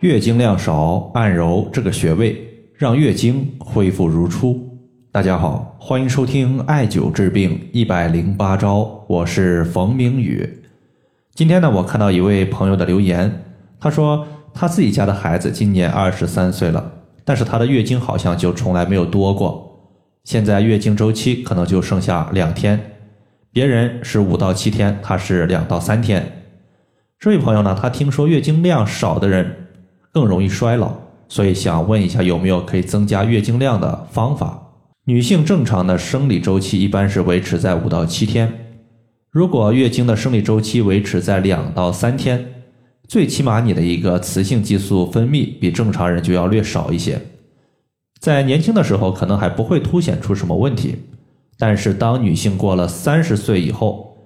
月经量少，按揉这个穴位，让月经恢复如初。大家好，欢迎收听艾灸治病一百零八招，我是冯明宇。今天呢，我看到一位朋友的留言，他说他自己家的孩子今年二十三岁了，但是他的月经好像就从来没有多过，现在月经周期可能就剩下两天，别人是五到七天，他是两到三天。这位朋友呢，他听说月经量少的人。更容易衰老，所以想问一下有没有可以增加月经量的方法？女性正常的生理周期一般是维持在五到七天，如果月经的生理周期维持在两到三天，最起码你的一个雌性激素分泌比正常人就要略少一些。在年轻的时候可能还不会凸显出什么问题，但是当女性过了三十岁以后，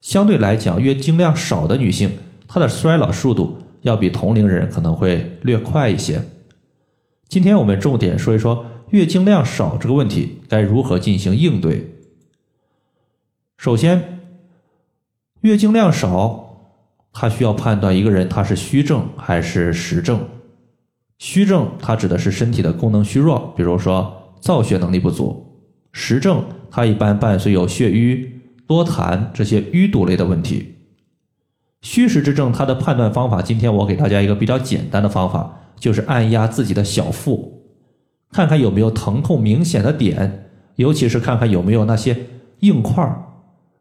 相对来讲月经量少的女性，她的衰老速度。要比同龄人可能会略快一些。今天我们重点说一说月经量少这个问题该如何进行应对。首先，月经量少，它需要判断一个人他是虚症还是实症。虚症它指的是身体的功能虚弱，比如说造血能力不足；实症它一般伴随有血瘀、多痰这些淤堵类的问题。虚实之症，它的判断方法，今天我给大家一个比较简单的方法，就是按压自己的小腹，看看有没有疼痛明显的点，尤其是看看有没有那些硬块儿。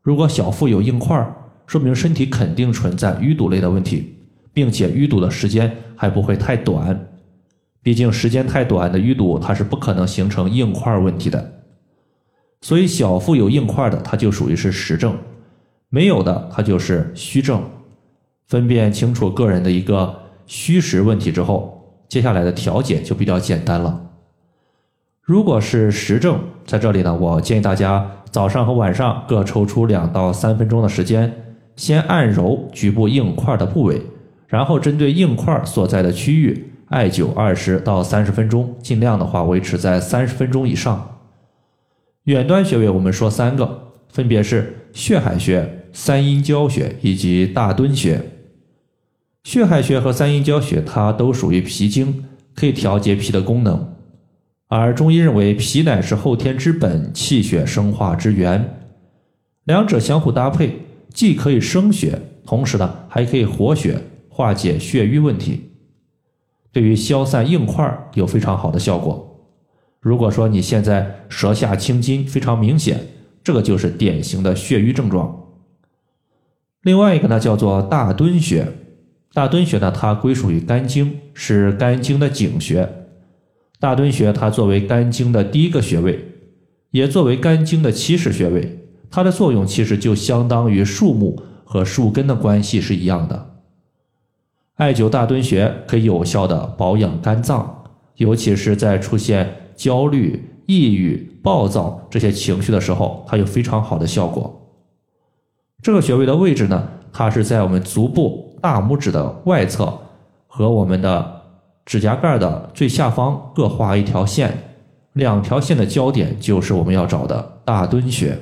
如果小腹有硬块儿，说明身体肯定存在淤堵类的问题，并且淤堵的时间还不会太短。毕竟时间太短的淤堵，它是不可能形成硬块问题的。所以小腹有硬块的，它就属于是实症；没有的，它就是虚症。分辨清楚个人的一个虚实问题之后，接下来的调节就比较简单了。如果是实症，在这里呢，我建议大家早上和晚上各抽出两到三分钟的时间，先按揉局部硬块的部位，然后针对硬块所在的区域艾灸二十到三十分钟，尽量的话维持在三十分钟以上。远端穴位我们说三个，分别是血海穴、三阴交穴以及大敦穴。血海穴和三阴交穴，它都属于脾经，可以调节脾的功能。而中医认为，脾乃是后天之本，气血生化之源，两者相互搭配，既可以生血，同时呢，还可以活血，化解血瘀问题，对于消散硬块有非常好的效果。如果说你现在舌下青筋非常明显，这个就是典型的血瘀症状。另外一个呢，叫做大敦穴。大敦穴呢，它归属于肝经，是肝经的井穴。大敦穴它作为肝经的第一个穴位，也作为肝经的起始穴位，它的作用其实就相当于树木和树根的关系是一样的。艾灸大敦穴可以有效的保养肝脏，尤其是在出现焦虑、抑郁、暴躁这些情绪的时候，它有非常好的效果。这个穴位的位置呢，它是在我们足部。大拇指的外侧和我们的指甲盖的最下方各画一条线，两条线的交点就是我们要找的大敦穴。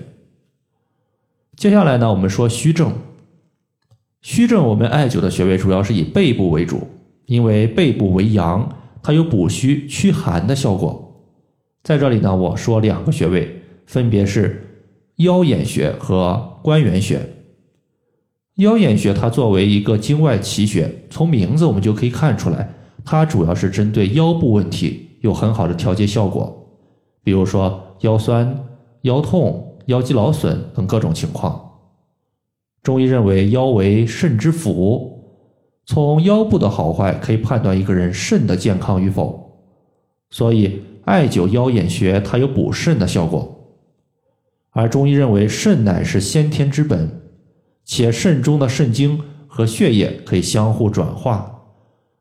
接下来呢，我们说虚症。虚症我们艾灸的穴位主要是以背部为主，因为背部为阳，它有补虚驱寒的效果。在这里呢，我说两个穴位，分别是腰眼穴和关元穴。腰眼穴它作为一个经外奇穴，从名字我们就可以看出来，它主要是针对腰部问题有很好的调节效果，比如说腰酸、腰痛、腰肌劳损等各种情况。中医认为腰为肾之府，从腰部的好坏可以判断一个人肾的健康与否，所以艾灸腰眼穴它有补肾的效果。而中医认为肾乃是先天之本。且肾中的肾精和血液可以相互转化，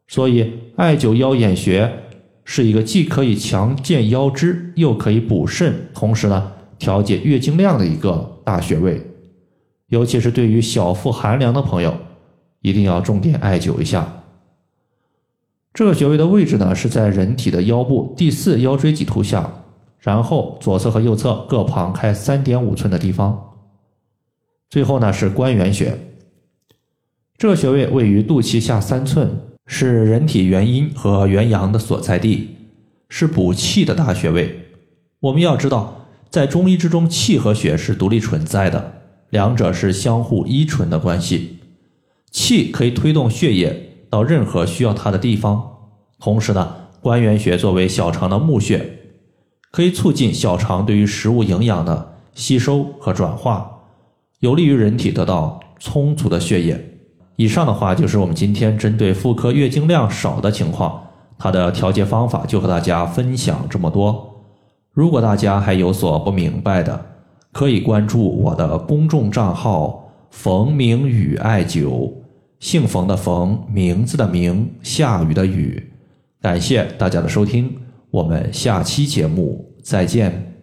所以艾灸腰眼穴是一个既可以强健腰肢，又可以补肾，同时呢调节月经量的一个大穴位。尤其是对于小腹寒凉的朋友，一定要重点艾灸一下。这个穴位的位置呢是在人体的腰部第四腰椎棘突下，然后左侧和右侧各旁开三点五寸的地方。最后呢是关元穴，这个穴位位于肚脐下三寸，是人体元阴和元阳的所在地，是补气的大穴位。我们要知道，在中医之中，气和血是独立存在的，两者是相互依存的关系。气可以推动血液到任何需要它的地方，同时呢，关元穴作为小肠的募穴，可以促进小肠对于食物营养的吸收和转化，有利于人体得到充足的血液。以上的话就是我们今天针对妇科月经量少的情况，它的调节方法就和大家分享这么多。如果大家还有所不明白的，可以关注我的公众账号“冯明宇艾灸”，姓冯的冯，名字的名，下雨的雨。感谢大家的收听，我们下期节目再见。